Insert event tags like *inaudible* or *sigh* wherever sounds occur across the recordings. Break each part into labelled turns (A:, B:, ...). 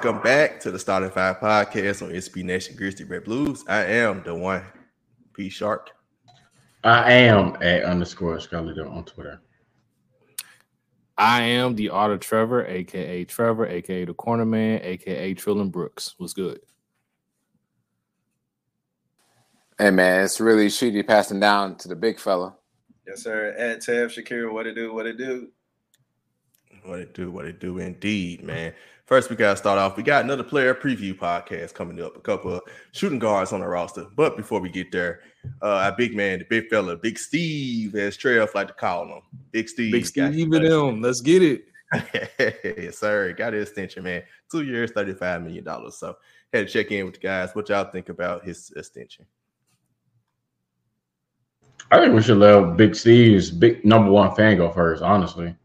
A: Welcome back to the Starting Five podcast on SB Nation Grizzly Bear Blues. I am the one, P Shark.
B: I am at underscore Scarlet on Twitter.
C: I am the Art of Trevor, aka Trevor, aka the Corner Man, aka Trillin Brooks. What's good?
D: Hey man, it's really shitty passing down to the big fella.
E: Yes, sir. At Tab Shakira, what it do? What it do?
A: What it do? What it do? Indeed, man. First, we got to start off. We got another player preview podcast coming up. A couple of shooting guards on the roster. But before we get there, uh, our big man, the big fella, Big Steve, as Trev like to call him, Big Steve.
C: Big Steve even him. Let's get it. *laughs*
A: yes, sir. Got his extension, man. Two years, thirty-five million dollars. So had to check in with the guys. What y'all think about his extension?
B: I think we should let Big Steve's big number one fan go first. Honestly.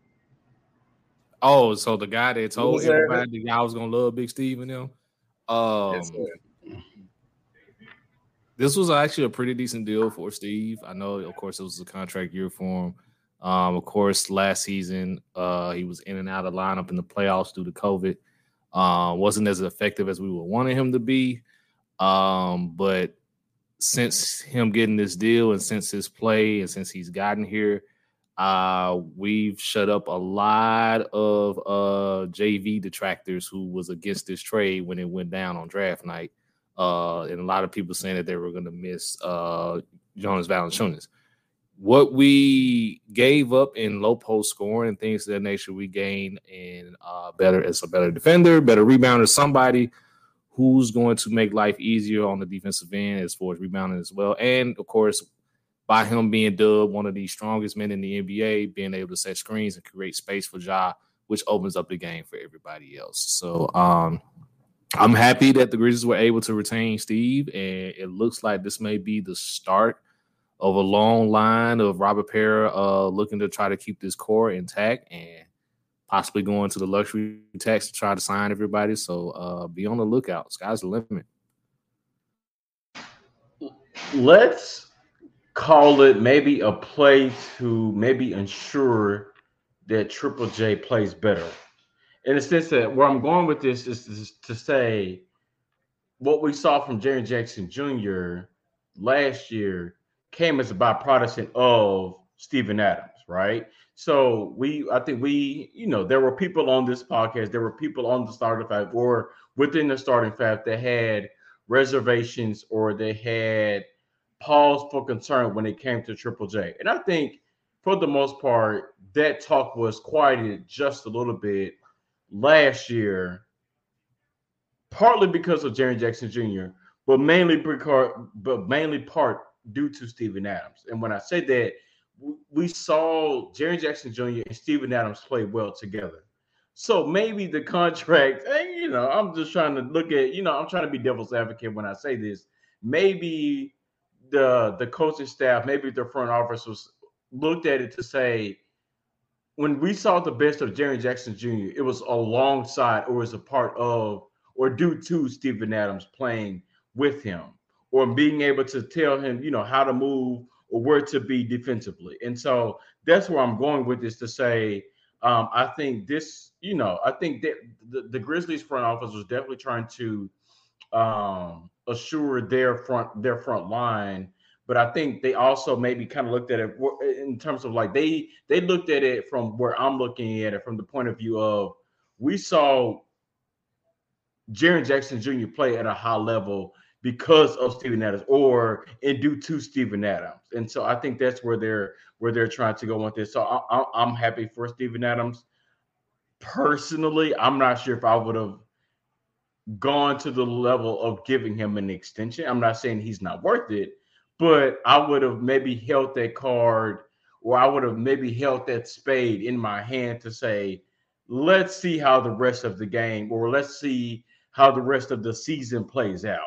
C: Oh, so the guy that told everybody that I was gonna love Big Steve and them. Um, yes, this was actually a pretty decent deal for Steve. I know, of course, it was a contract year for him. Um, of course, last season uh, he was in and out of lineup in the playoffs due to COVID. Uh, wasn't as effective as we would wanted him to be. Um, but since him getting this deal and since his play and since he's gotten here, uh, we've shut up a lot of uh, JV detractors who was against this trade when it went down on draft night. Uh, and a lot of people saying that they were going to miss uh, Jonas Valanciunas. What we gave up in low post scoring and things of that nature, we gained in uh, better as a better defender, better rebounder, somebody who's going to make life easier on the defensive end as far as rebounding as well. And of course, by him being dubbed one of the strongest men in the NBA, being able to set screens and create space for Ja, which opens up the game for everybody else. So um, I'm happy that the Grizzlies were able to retain Steve, and it looks like this may be the start of a long line of Robert Pera uh, looking to try to keep this core intact and possibly going to the luxury tax to try to sign everybody. So uh, be on the lookout. Sky's the limit.
B: Let's call it maybe a play to maybe ensure that Triple J plays better. In the sense that where I'm going with this is, to say what we saw from Jaren Jackson Jr. last year came as a byproduct of Steven Adams, right? So we, I think we, you know, there were people on this podcast, there were people on the starting five or within the starting five that had reservations or they had pause for concern when it came to Triple J. And I think for the most part, that talk was quieted just a little bit last year, partly because of Jaren Jackson Jr., but mainly because, but mainly part due to Steven Adams. And when I say that, we saw Jaren Jackson Jr. and Steven Adams play well together. So maybe the contract, *laughs* and you know, I'm just trying to look at, you know, I'm trying to be devil's advocate when I say this. Maybe the the coaching staff, maybe the front office was looked at it to say, when we saw the best of Jaren Jackson Jr., it was alongside or as a part of or due to Steven Adams playing with him or being able to tell him, you know, how to move or where to be defensively. And so that's where I'm going with this to say, um, I think this, you know, I think that the, the Grizzlies front office was definitely trying to um, assure their front their front line. But I think they also maybe kind of looked at it in terms of like they they looked at it from where I'm looking at it from the point of view of we saw Jaren Jackson Jr. play at a high level because of Steven Adams or in due to Steven Adams. And so I think that's where they're where they're trying to go with this. So I, am happy for Steven Adams. Personally, I'm not sure if I would have gone to the level of giving him an extension. I'm not saying he's not worth it, but I would have maybe held that card or I would have maybe held that spade in my hand to say, let's see how the rest of the game or let's see how the rest of the season plays out.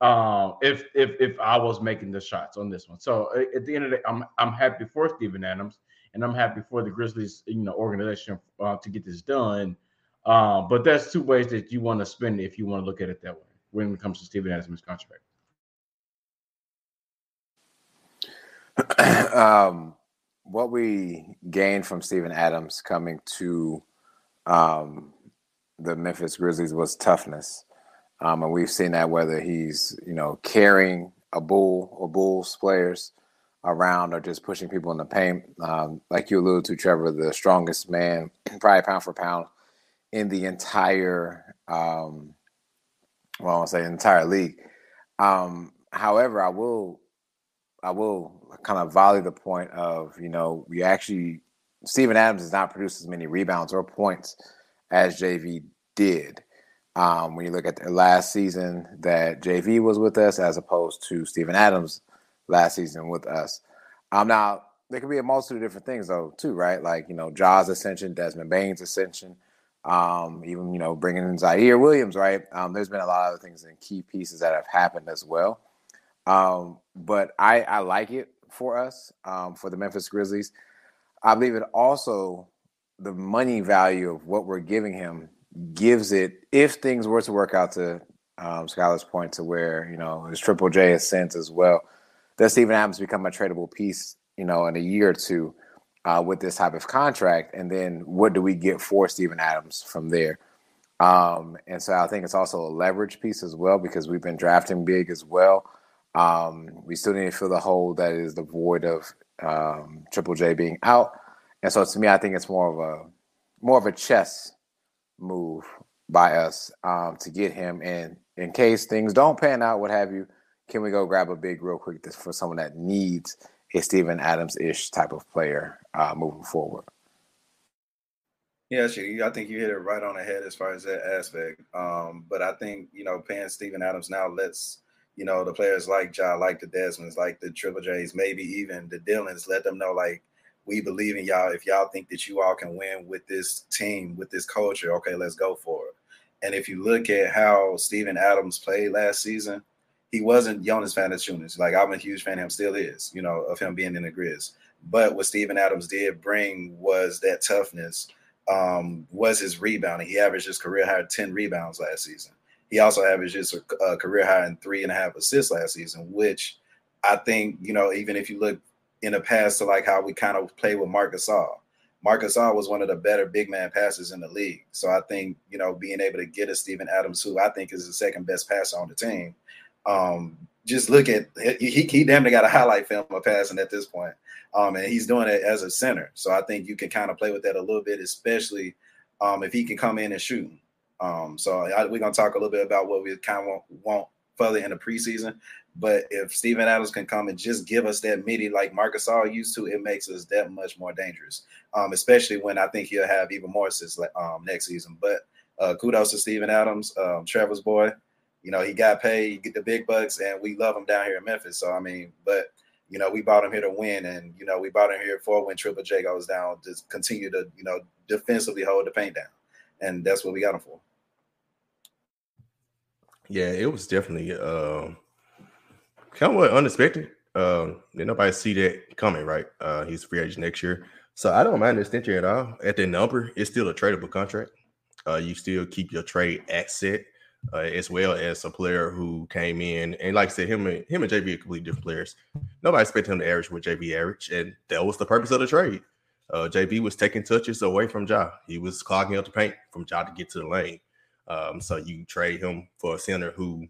B: Um, if if if I was making the shots on this one. So at the end of the day, I'm I'm happy for Steven Adams and I'm happy for the Grizzlies, you know, organization uh, to get this done. Uh, but that's two ways that you want to spend it if you want to look at it that way when it comes to Steven Adams' contract. *clears throat*
D: um, what we gained from Steven Adams coming to um, the Memphis Grizzlies was toughness. Um, and we've seen that whether he's, you know, carrying a bull or bulls players around or just pushing people in the paint. Um, like you alluded to, Trevor, the strongest man, *clears throat* probably pound for pound, in the entire, um, well, I want to say entire league. Um, however, I will, I will kind of volley the point of, you know, we actually, Steven Adams does not produce as many rebounds or points as JV did. Um, when you look at the last season that JV was with us, as opposed to Steven Adams last season with us. Um, now there could be a multitude of different things though, too, right? Like you know, Ja's ascension, Desmond Bane's ascension, um, even you know, bringing in Ziaire Williams, right? Um, there's been a lot of other things and key pieces that have happened as well. Um, but I, I like it for us, um, for the Memphis Grizzlies. I believe it also the money value of what we're giving him gives it if things were to work out to um, Skylar's point to where you know his Triple J ascends as well. Does Steven Adams become a tradable piece? You know, in a year or two uh, with this type of contract, and then what do we get for Steven Adams from there? Um, and so I think it's also a leverage piece as well because we've been drafting big as well. Um, we still need to fill the hole that is the void of um, Triple J being out, and so to me, I think it's more of a more of a chess move by us um, to get him. And in case things don't pan out, what have you, can we go grab a big real quick for someone that needs a Steven Adams ish type of player uh, moving forward?
E: Yeah. I think you hit it right on the head as far as that aspect. Um, but I think you know, paying Steven Adams now lets you know the players like Ja, like the Desmonds, like the Triple J's, maybe even the Dillons, let them know like we believe in y'all. If y'all think that you all can win with this team, with this culture, okay, let's go for it. And if you look at how Steven Adams played last season, he wasn't Jonas Valanciunas. Like I'm a huge fan of him, still is, you know, of him being in the Grizz. But what Steven Adams did bring was that toughness, um, was his rebounding. He averaged his career high 10 rebounds last season. He also averaged his uh, career high in three and a half assists last season, which I think, you know, even if you look in the past to like how we kind of play with Marc Gasol, Marc Gasol was one of the better big man passes in the league. So I think, you know, being able to get a Steven Adams, who I think is the second best passer on the team, um, just look at he, he damn near got a highlight film of passing at this point. Um, and he's doing it as a center. So I think you can kind of play with that a little bit, especially um, if he can come in and shoot. Um, so I, we're gonna talk a little bit about what we kind of want, want further in the preseason. But if Steven Adams can come and just give us that midi like Marc Gasol used to, it makes us that much more dangerous. Um, especially when I think he'll have even more assists um, next season. But uh, kudos to Steven Adams, um, Trevor's boy. You know, he got paid, get the big bucks, and we love him down here in Memphis. So I mean, but you know, we bought him here to win, and you know, we bought him here for when Triple J goes down just continue to you know defensively hold the paint down, and that's what we got him for.
A: Yeah, it was definitely uh, kind of unexpected. Did nobody see that coming, right? Uh, he's free agent next year, so I don't mind the extension at all. At the number, it's still a tradable contract. Uh, you still keep your trade asset uh, as well as a player who came in and, like I said, him and him and JV are completely different players. Nobody expected him to average what JV average, and that was the purpose of the trade. Uh, JV was taking touches away from Ja. He was clogging up the paint from Ja to get to the lane. Um, so you trade him for a center who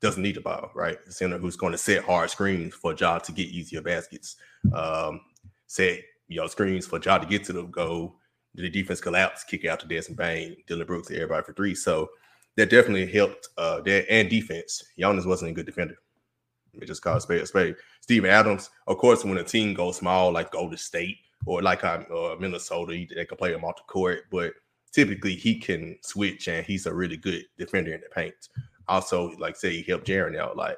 A: doesn't need the ball, right? A center who's going to set hard screens for Ja to get easier baskets. Um, set you know screens for Ja to get to the goal. The defense collapse, kick out to Desmond Bane, Dillon Brooks, everybody for three. So that definitely helped uh that and defense. Giannis wasn't a good defender. It just called spade a spade. Steven Adams, of course, when a team goes small like Golden State or like uh, Minnesota, they can play him off the court, but typically he can switch and he's a really good defender in the paint. Also, like say he helped Jaren out, like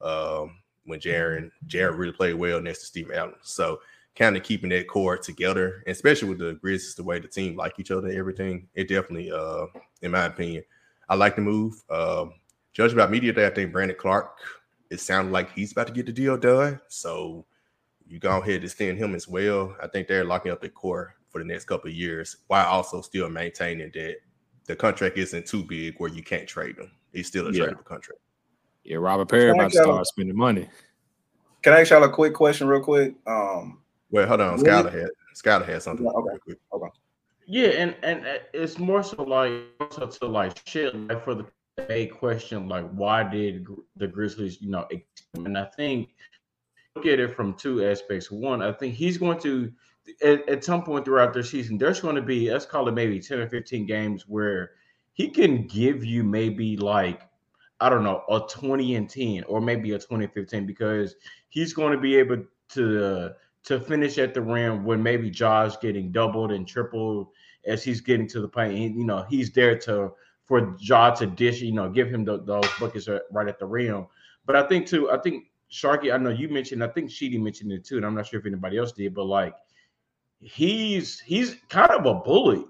A: um, when Jaren Jaren really played well next to Steven Adams. So kind of keeping that core together, especially with the Grizzlies, the way the team like each other, everything. It definitely, uh, in my opinion, I like the move. Um, judging by media day, I think Brandon Clarke, It sounded like he's about to get the deal done. So you go ahead and extend him as well. I think they're locking up the core for the next couple of years, while also still maintaining that the contract isn't too big where you can't trade them. He's still a yeah. tradable contract.
C: Yeah, Robert Pera about to start spending money.
E: Can I ask y'all a quick question, real quick? Um,
A: well, hold on, Skyler had Skyler had something.
E: Okay, okay.
B: Yeah, and and uh, it's more so like also to like shit like for the a question like why did the Grizzlies you know and I think look at it from two aspects. One, I think he's going to at, at some point throughout their season, there's going to be let's call it maybe ten or fifteen games where he can give you maybe like I don't know a twenty and ten or maybe a twenty fifteen because he's going to be able to. To finish at the rim when maybe Josh getting doubled and tripled as he's getting to the paint. you know, he's there to for Ja to dish, you know, give him the, those buckets right at the rim. But I think too, I think Sharky, I know you mentioned, I think Sheedy mentioned it too, and I'm not sure if anybody else did, but like he's he's kind of a bully.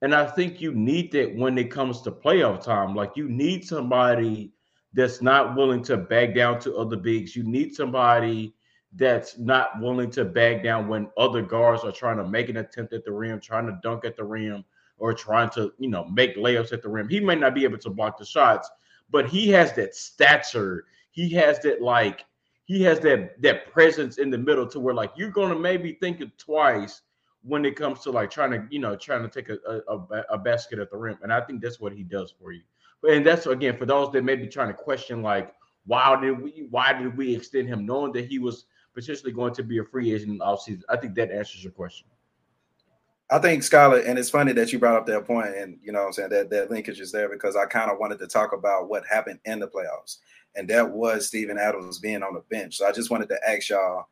B: And I think you need that when it comes to playoff time. Like you need somebody that's not willing to back down to other bigs. You need somebody that's not willing to back down when other guards are trying to make an attempt at the rim, trying to dunk at the rim, or trying to, you know, make layups at the rim. He may not be able to block the shots, but he has that stature. He has that like he has that that presence in the middle to where like you're gonna maybe think it twice when it comes to like trying to, you know, trying to take a, a, a basket at the rim. And I think that's what he does for you. And that's again for those that may be trying to question like why did we why did we extend him knowing that he was potentially going to be a free agent in the offseason? I think that answers your question.
E: I think Skylar, and it's funny that you brought up that point, and you know what I'm saying that that linkage is there because I kind of wanted to talk about what happened in the playoffs, and that was Steven Adams being on the bench. So I just wanted to ask y'all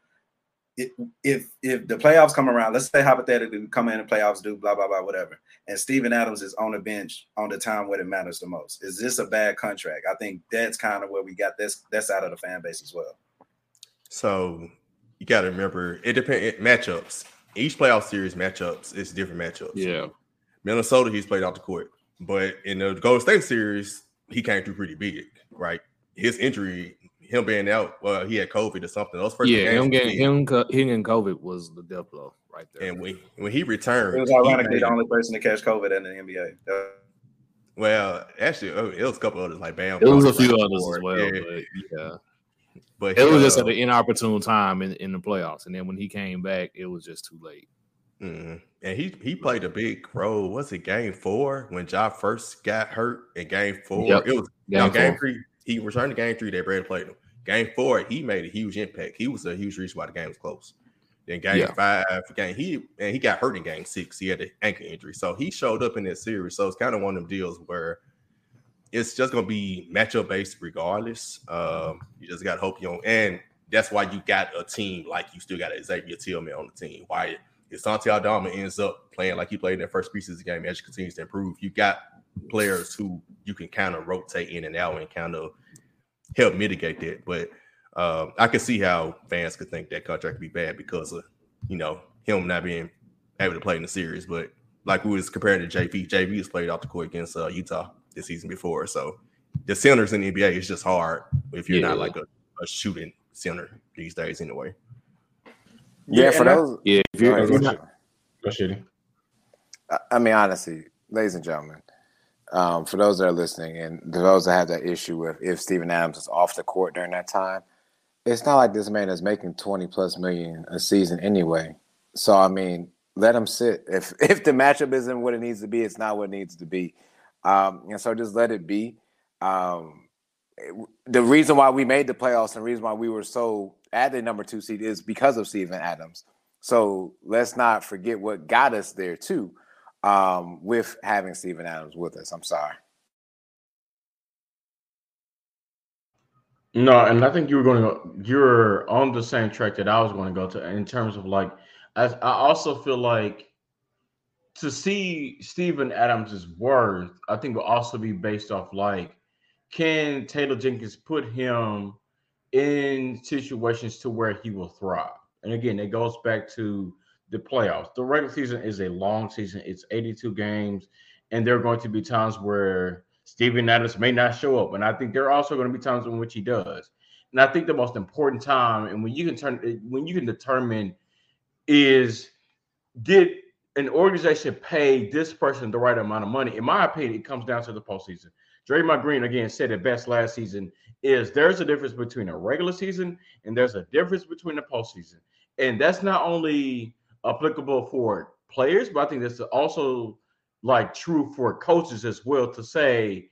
E: if if, the playoffs come around, let's say hypothetically we come in the playoffs, do blah blah blah whatever, and Steven Adams is on the bench on the time when it matters the most. Is this a bad contract? I think that's kind of where we got this. That's out of the fan base as well.
A: So you got to remember it depends matchups. Each playoff series matchups is different matchups.
C: Yeah.
A: Minnesota, he's played off the court, but in the Golden State series, he came through pretty big, right? His injury, him being out, well, he had COVID or something. Those first
C: yeah, him getting him, him and COVID was the death blow right there.
A: And when when he returned,
E: it was ironically the only person to catch COVID in the NBA.
A: Well, actually, oh, it was a couple others like Bam.
C: It was a few others as well. Yeah. But yeah. But it was just at an inopportune time in, in the playoffs, and then when he came back, it was just too late.
A: Mm-hmm. And he he played a big role. Was it game four when Ja first got hurt in game four? Yep. It was game, no, game three. He returned to game three. They Brad played him. Game four, he made a huge impact. He was a huge reason why the game was close. Then game yeah. five, game he and he got hurt in game six. He had an ankle injury, so he showed up in that series. So it's kind of one of them deals where it's just gonna be matchup based regardless. Um, you just gotta hope you don't, and that's why you got a team like you still got Xavier Tillman on the team. Why if Santi Aldama ends up playing like he played in that first preseason game as he continues to improve, you got players who you can kind of rotate in and out and kind of help mitigate that. But um, I can see how fans could think that contract could be bad because of you know him not being able to play in the series. But like we was comparing to JV, JV has played off the court against uh, Utah the season before. So the centers in the NBA is just hard if you're yeah. not like a, a, shooting center these days anyway.
D: Yeah, yeah for those.
C: Yeah, if you're, if you're not, go
B: shooting.
D: I mean, honestly, ladies and gentlemen, um, for those that are listening and those that have that issue with if Steven Adams is off the court during that time, it's not like this man is making 20 plus million a season anyway. So I mean, let him sit. If *laughs* if the matchup isn't what it needs to be, it's not what it needs to be. Um, and so just let it be. Um, the reason why we made the playoffs and the reason why we were so at the number two seed is because of Steven Adams. So let's not forget what got us there too, um, with having Steven Adams with us. I'm sorry.
B: No, and I think you were going to go. You're on the same track that I was going to go to in terms of like. I, I also feel like to see Steven Adams' worth, I think will also be based off like, can Taylor Jenkins put him in situations to where he will thrive? And again, it goes back to the playoffs. The regular season is a long season, it's 82 games, and there are going to be times where Steven Adams may not show up. And I think there are also going to be times in which he does. And I think the most important time, and when you can turn when you can determine is did an organization pay this person the right amount of money, in my opinion, it comes down to the postseason. Draymond Green again said it best last season: is there's a difference between a regular season and there's a difference between the postseason, and that's not only applicable for players, but I think that's also like true for coaches as well to say,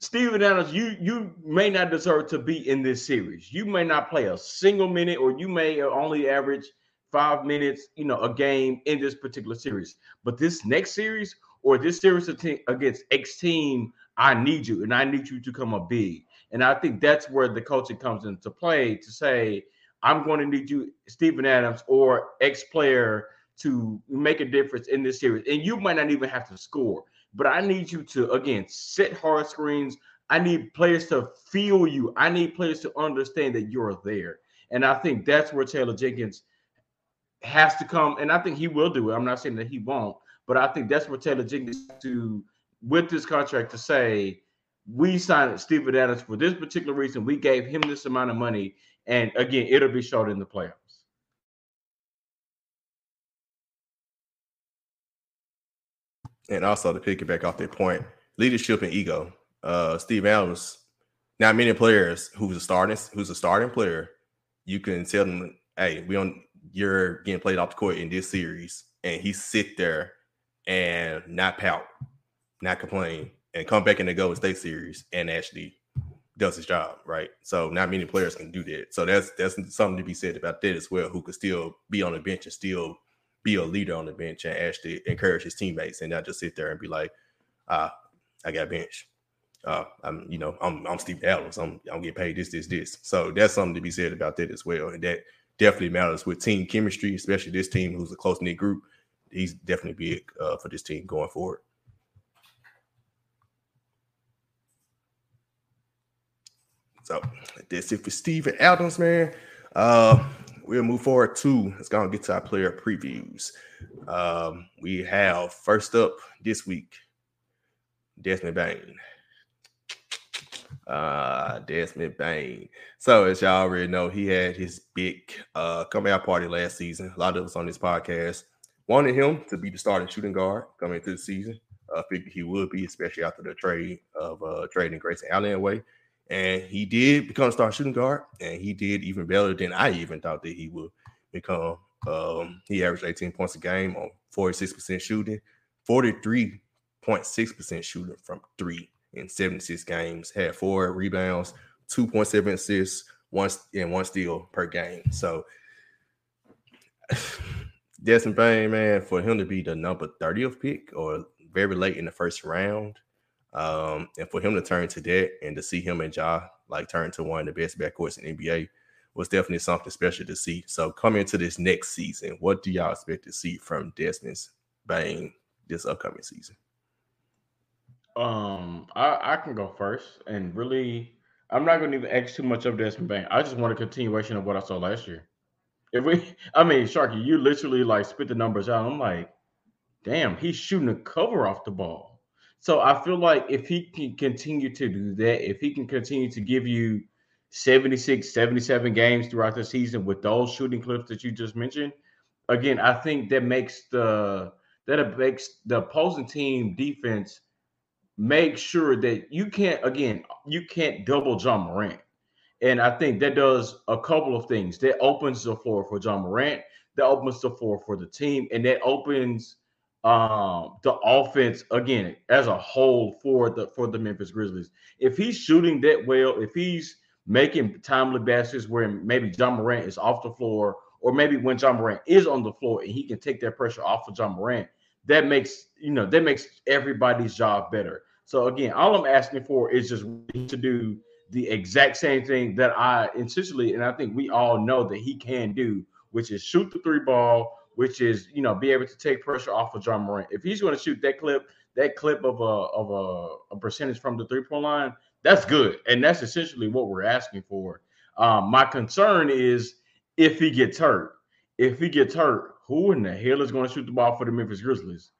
B: Steven Adams, you you may not deserve to be in this series. You may not play a single minute, or you may only average five minutes, you know, a game in this particular series. But this next series or this series against X team, I need you, and I need you to come up big. And I think that's where the coaching comes into play to say, I'm going to need you, Steven Adams or X player, to make a difference in this series. And you might not even have to score, but I need you to, again, set hard screens. I need players to feel you. I need players to understand that you're there. And I think that's where Taylor Jenkins has to come. And I think he will do it. I'm not saying that he won't, but I think that's what Taylor Jenkins to, with this contract, to say, we signed Steven Adams for this particular reason. We gave him this amount of money. And again, it'll be showed in the playoffs.
A: And also to pick it back off that point, leadership and ego. Uh, Steve Adams, not many players who's a starting who's a starting player, you can tell them, hey, we don't you're getting played off the court in this series, and he sit there and not pout, not complain, and come back in the Golden State series and actually does his job, right? So not many players can do that. So that's that's something to be said about that as well, who could still be on the bench and still be a leader on the bench and actually encourage his teammates and not just sit there and be like, ah, I got bench. Uh, I'm, you know, I'm I'm Steve Adams. I'm I'm getting paid this, this, this. So that's something to be said about that as well. And that definitely matters with team chemistry, especially this team who's a close knit group. He's definitely big uh, for this team going forward. So that's it for Steven Adams, man. Uh, we'll move forward to let's go and get to our player previews. Um, we have first up this week, Desmond Bane. Uh Desmond Bane. So as y'all already know, he had his big uh coming out party last season. A lot of us on this podcast wanted him to be the starting shooting guard coming into the season. I uh, figured he would be, especially after the trade of uh trading Grayson Allen away. And he did become a starting shooting guard, and he did even better than I even thought that he would become. Um, he averaged 18 points a game on 46% shooting, 43.6% shooting from three in 76 games, had four rebounds, 2.7 assists, one and one steal per game. So *sighs* Desmond Bane, man, for him to be the number 30th pick or very late in the first round, um, and for him to turn to that and to see him and Ja like turn to one of the best backcourts in NBA was definitely something special to see. So coming into this next season, what do y'all expect to see from Desmond Bane this upcoming season?
B: Um, I, I can go first, and really, I'm not going to even ask too much of Desmond Bane. I just want a continuation of what I saw last year. If we, *laughs* I mean, Sharky, you literally like spit the numbers out. I'm like, damn, he's shooting a cover off the ball. So I feel like if he can continue to do that, if he can continue to give you 76, 77 games throughout the season with those shooting clips that you just mentioned, again, I think that makes the that makes the opposing team defense make sure that you can't again you can't double Ja Morant. And I think that does a couple of things. That opens the floor for Ja Morant, that opens the floor for the team, and that opens um, the offense again as a whole for the for the Memphis Grizzlies. If he's shooting that well, if he's making timely baskets where maybe Ja Morant is off the floor, or maybe when Ja Morant is on the floor and he can take that pressure off of Ja Morant, that makes you know that makes everybody's job better. So again, all I'm asking for is just to do the exact same thing that I essentially, and I think we all know that he can do, which is shoot the three ball which is you know be able to take pressure off of Ja Morant. If he's going to shoot that clip, that clip of a of a, a percentage from the three point line, that's good, and that's essentially what we're asking for. Um, my concern is if he gets hurt. If he gets hurt, who in the hell is going to shoot the ball for the Memphis Grizzlies?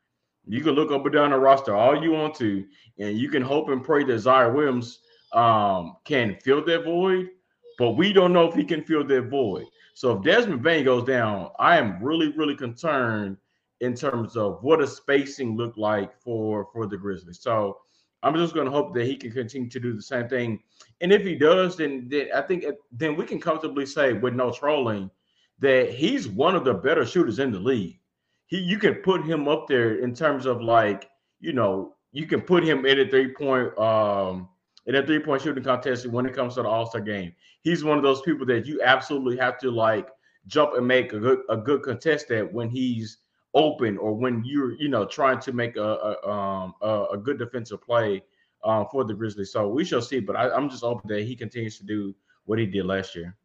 B: You can look up and down the roster all you want to, and you can hope and pray that Ziaire Williams um, can fill that void, but we don't know if he can fill that void. So if Desmond Bane goes down, I am really, really concerned in terms of what does spacing look like for for the Grizzlies. So I'm just going to hope that he can continue to do the same thing. And if he does, then, then I think then we can comfortably say with no trolling that he's one of the better shooters in the league. he you can put him up there in terms of like you know you can put him in a three point um in a three point shooting contest when it comes to the All Star game. He's one of those people that you absolutely have to like jump and make a good a good contestant when he's open or when you're you know trying to make a a, um, a, a good defensive play um, for the Grizzlies. So we shall see. But I, I'm just hoping that he continues to do what he did last year.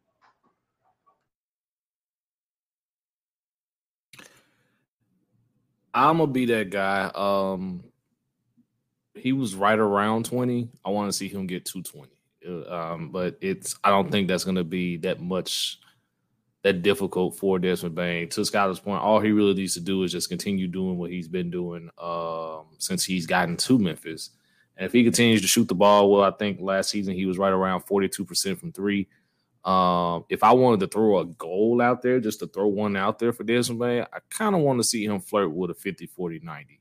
C: I'm gonna be that guy. Um, he was right around 20. I want to see him get 220. Uh, um, but it's I don't think that's gonna be that much that difficult for Desmond Bane. To Skyler's point, all he really needs to do is just continue doing what he's been doing um, since he's gotten to Memphis. And if he continues to shoot the ball, well, I think last season he was right around 42% from three. Um, if I wanted to throw a goal out there, just to throw one out there for Desmond Bane, I kind of want to see him flirt with a 50, 40, 90.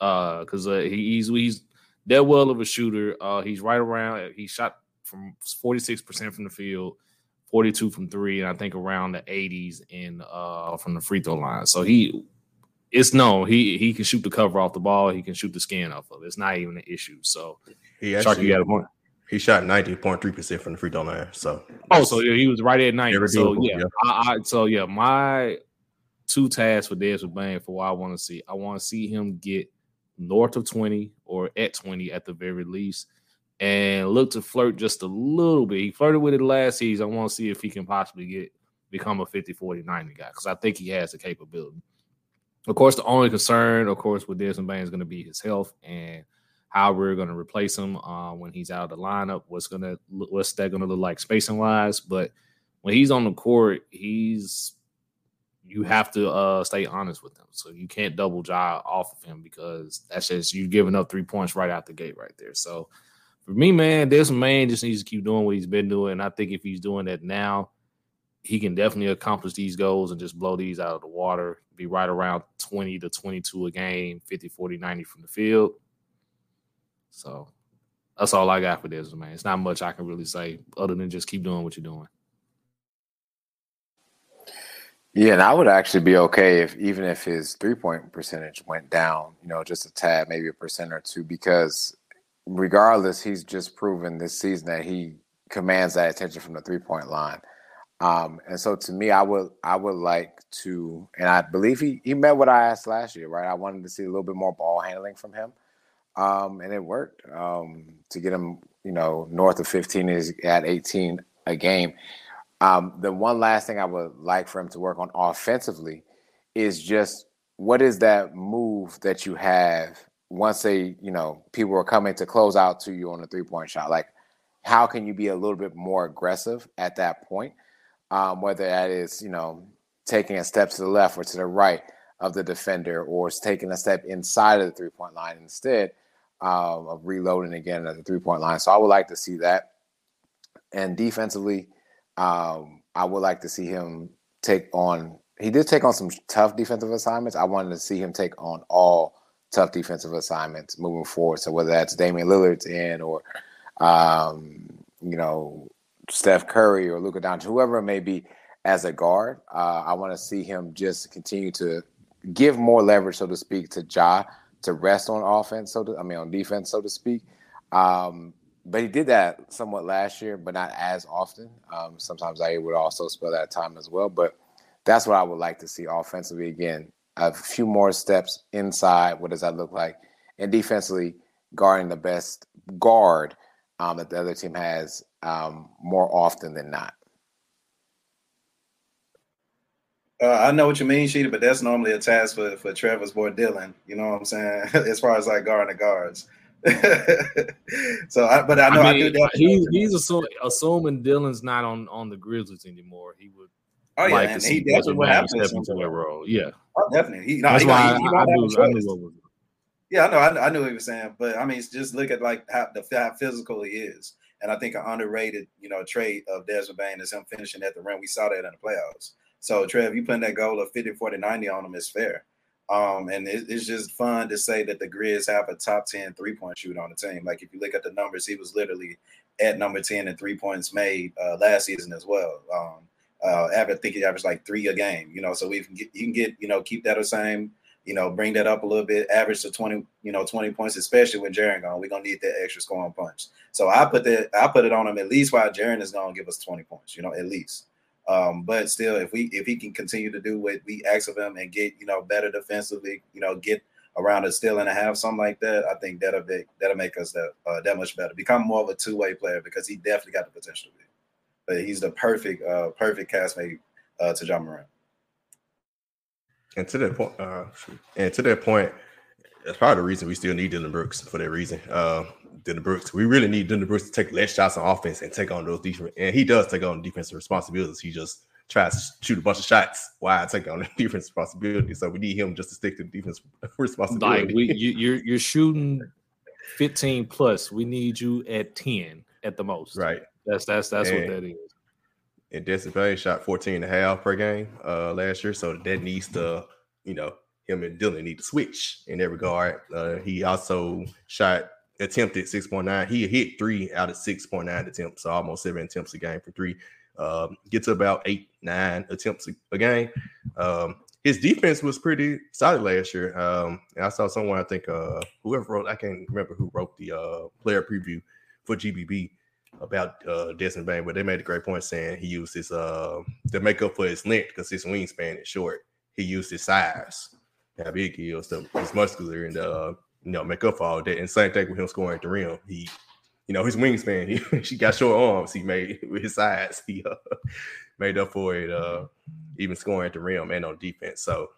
C: Uh, because uh, he's he's that well of a shooter. Uh, he's right around. He shot from 46% from the field, 42 from three, and I think around the 80s in uh from the free throw line. So he it's no, he he can shoot the cover off the ball, he can shoot the skin off of it. It's not even an issue. So
A: he actually you got a point. He shot 90.3% from the free throw line. So
C: Oh, so yeah, he was right at 90. So yeah, yeah. I, I, so yeah, my two tasks for Desmond Bane for what I want to see. I want to see him get north of 20 or at 20 at the very least and look to flirt just a little bit. He flirted with it last season. I want to see if he can possibly get become a 50 40 90 guy because I think he has the capability. Of course, the only concern, of course, with Desmond Bane is going to be his health and how we're going to replace him uh, when he's out of the lineup. What's to what's that going to look like spacing wise? But when he's on the court, he's you have to uh, stay honest with him. So you can't double job off of him because that's just you giving up three points right out the gate right there. So for me, man, this man just needs to keep doing what he's been doing. And I think if he's doing that now, he can definitely accomplish these goals and just blow these out of the water, be right around 20 to 22 a game, 50, 40, 90 from the field. So that's all I got for this, man. It's not much I can really say other than just keep doing what you're doing.
D: Yeah, and I would actually be okay if even if his three point percentage went down, you know, just a tad, maybe a percent or two, because regardless, he's just proven this season that he commands that attention from the three point line. Um, and so to me, I would I would like to, and I believe he he met what I asked last year, right? I wanted to see a little bit more ball handling from him, um, and it worked um, to get him, you know, north of 15 is at 18 a game. Um, the one last thing I would like for him to work on offensively is just what is that move that you have once they, you know, people are coming to close out to you on a three point shot? Like, how can you be a little bit more aggressive at that point? Um, whether that is, you know, taking a step to the left or to the right of the defender, or taking a step inside of the three point line instead um, of reloading again at the three point line. So I would like to see that. And defensively, um, I would like to see him take on. He did take on some tough defensive assignments. I wanted to see him take on all tough defensive assignments moving forward. So whether that's Damian Lillard's in or, um, you know, Steph Curry or Luka Doncic, whoever it may be, as a guard, uh, I want to see him just continue to give more leverage, so to speak, to Ja to rest on offense. So to, I mean, on defense, so to speak. Um, but he did that somewhat last year, but not as often. Um, sometimes I would also spell that time as well. But that's what I would like to see offensively again. A few more steps inside. What does that look like? And defensively, guarding the best guard um, that the other team has um, more often than not.
E: Uh, I know what you mean, Sheeta, but that's normally a task for, for Travis Boy Dillon. You know what I'm saying? *laughs* as far as like guarding the guards. *laughs* so, I, but I know I, mean, I do.
C: He's he's assuming, assuming Dillon's not on on the Grizzlies anymore. He would.
E: Oh yeah, like and he definitely would have
C: step into that role. Yeah,
E: oh, definitely. He, no,
C: That's
E: he,
C: why
E: he,
C: I, I, knew, I knew what was.
E: Yeah, I know. I, I, knew what he was saying, but I mean, just look at like how the how physical he is, and I think an underrated, you know, trait of Desmond Bane is him finishing at the rim. We saw that in the playoffs. So, Trev, you putting that goal of 50, 40, 90 on him is fair. Um, and it, it's just fun to say that the Grizz have a top 10 three point shoot on the team. Like if you look at the numbers, he was literally at number 10 in three points made uh, last season as well. Um, Uh, I think he averaged like three a game. You know, so we can get you can get you know keep that the same. You know, bring that up a little bit, average to twenty. You know, twenty points, especially when Jaren gone. We're gonna need that extra scoring punch. So I put that I put it on him at least while Jaren is gonna give us twenty points. You know, at least. Um, but still, if we if he can continue to do what we ask of him and get you know better defensively, you know, get around a steal and a half, something like that, I think that'll be, that'll make us that uh, that much better. Become more of a two way player because he definitely got the potential to be. But he's the perfect uh, perfect castmate uh, to Ja Morant.
A: And to that point, uh, and to that point, that's probably the reason we still need Dillon Brooks for that reason. Uh, Dillon Brooks, we really need Dillon Brooks to take less shots on offense and take on those defense. And he does take on defensive responsibilities. He just tries to shoot a bunch of shots while I take on *laughs* the defense responsibility. So we need him just to stick to defense *laughs* responsibility.
C: Like we, you, you're you're shooting 15 plus. We need you at 10 at the most.
A: Right.
C: That's that's that's and, what that is.
A: And Desmond Bane shot 14 and a half per game uh, last year. So that needs to, you know, him and Dillon need to switch in that regard. Uh, he also shot attempted 6.9. He hit three out of 6.9 attempts, so almost seven attempts a game for three. Um, get to about eight, nine attempts a, a game. Um, his defense was pretty solid last year. Um, and I saw someone, I think, uh, whoever wrote, I can't remember who wrote the uh, player preview for GBB about uh, Desmond Bane, but they made a great point saying he used his uh, to make up for his length because his wingspan is short. He used his size, how big he is, he's muscular, and uh, you know make up for all that. And same thing with him scoring at the rim. He you know, his wingspan. *laughs* He, he got short arms. He made with his size. *laughs* He uh, made up for it, uh, even scoring at the rim and on defense. So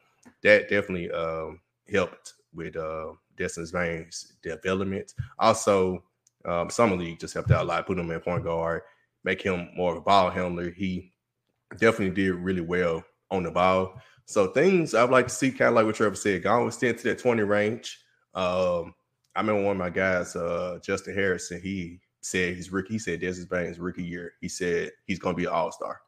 A: that definitely um, helped with uh, Desmond Bane's development. Also, um, summer league just helped out a lot. Put him in point guard, make him more of a ball handler. He definitely did really well on the ball. So things I'd like to see, kind of like what Trevor said, go extend to that 20 range. Um, I remember one of my guys, uh, Justin Harrison, he said he's rookie. He said this is Bane's rookie year. He said he's going to be an all star.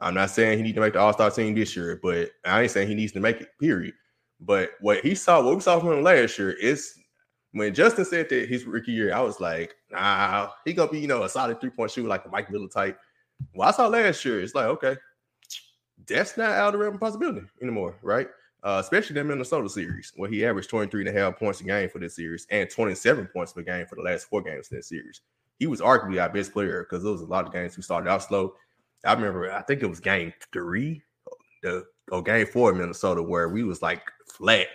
A: I'm not saying he needs to make the all star team this year, but I ain't saying he needs to make it, period. But what he saw, what we saw from him last year is when Justin said that his rookie year, I was like, nah, he gonna be, you know, a solid three point shooter like a Mike Miller type. Well, I saw last year, it's like, okay, that's not out of the realm of possibility anymore, right? Uh, especially the Minnesota series, where he averaged 23 and a half points a game for this series and 27 points per game for the last four games in that series. He was arguably our best player because there was a lot of games we started out slow. I remember, I think it was game three, the or game four in Minnesota, where we was like flat.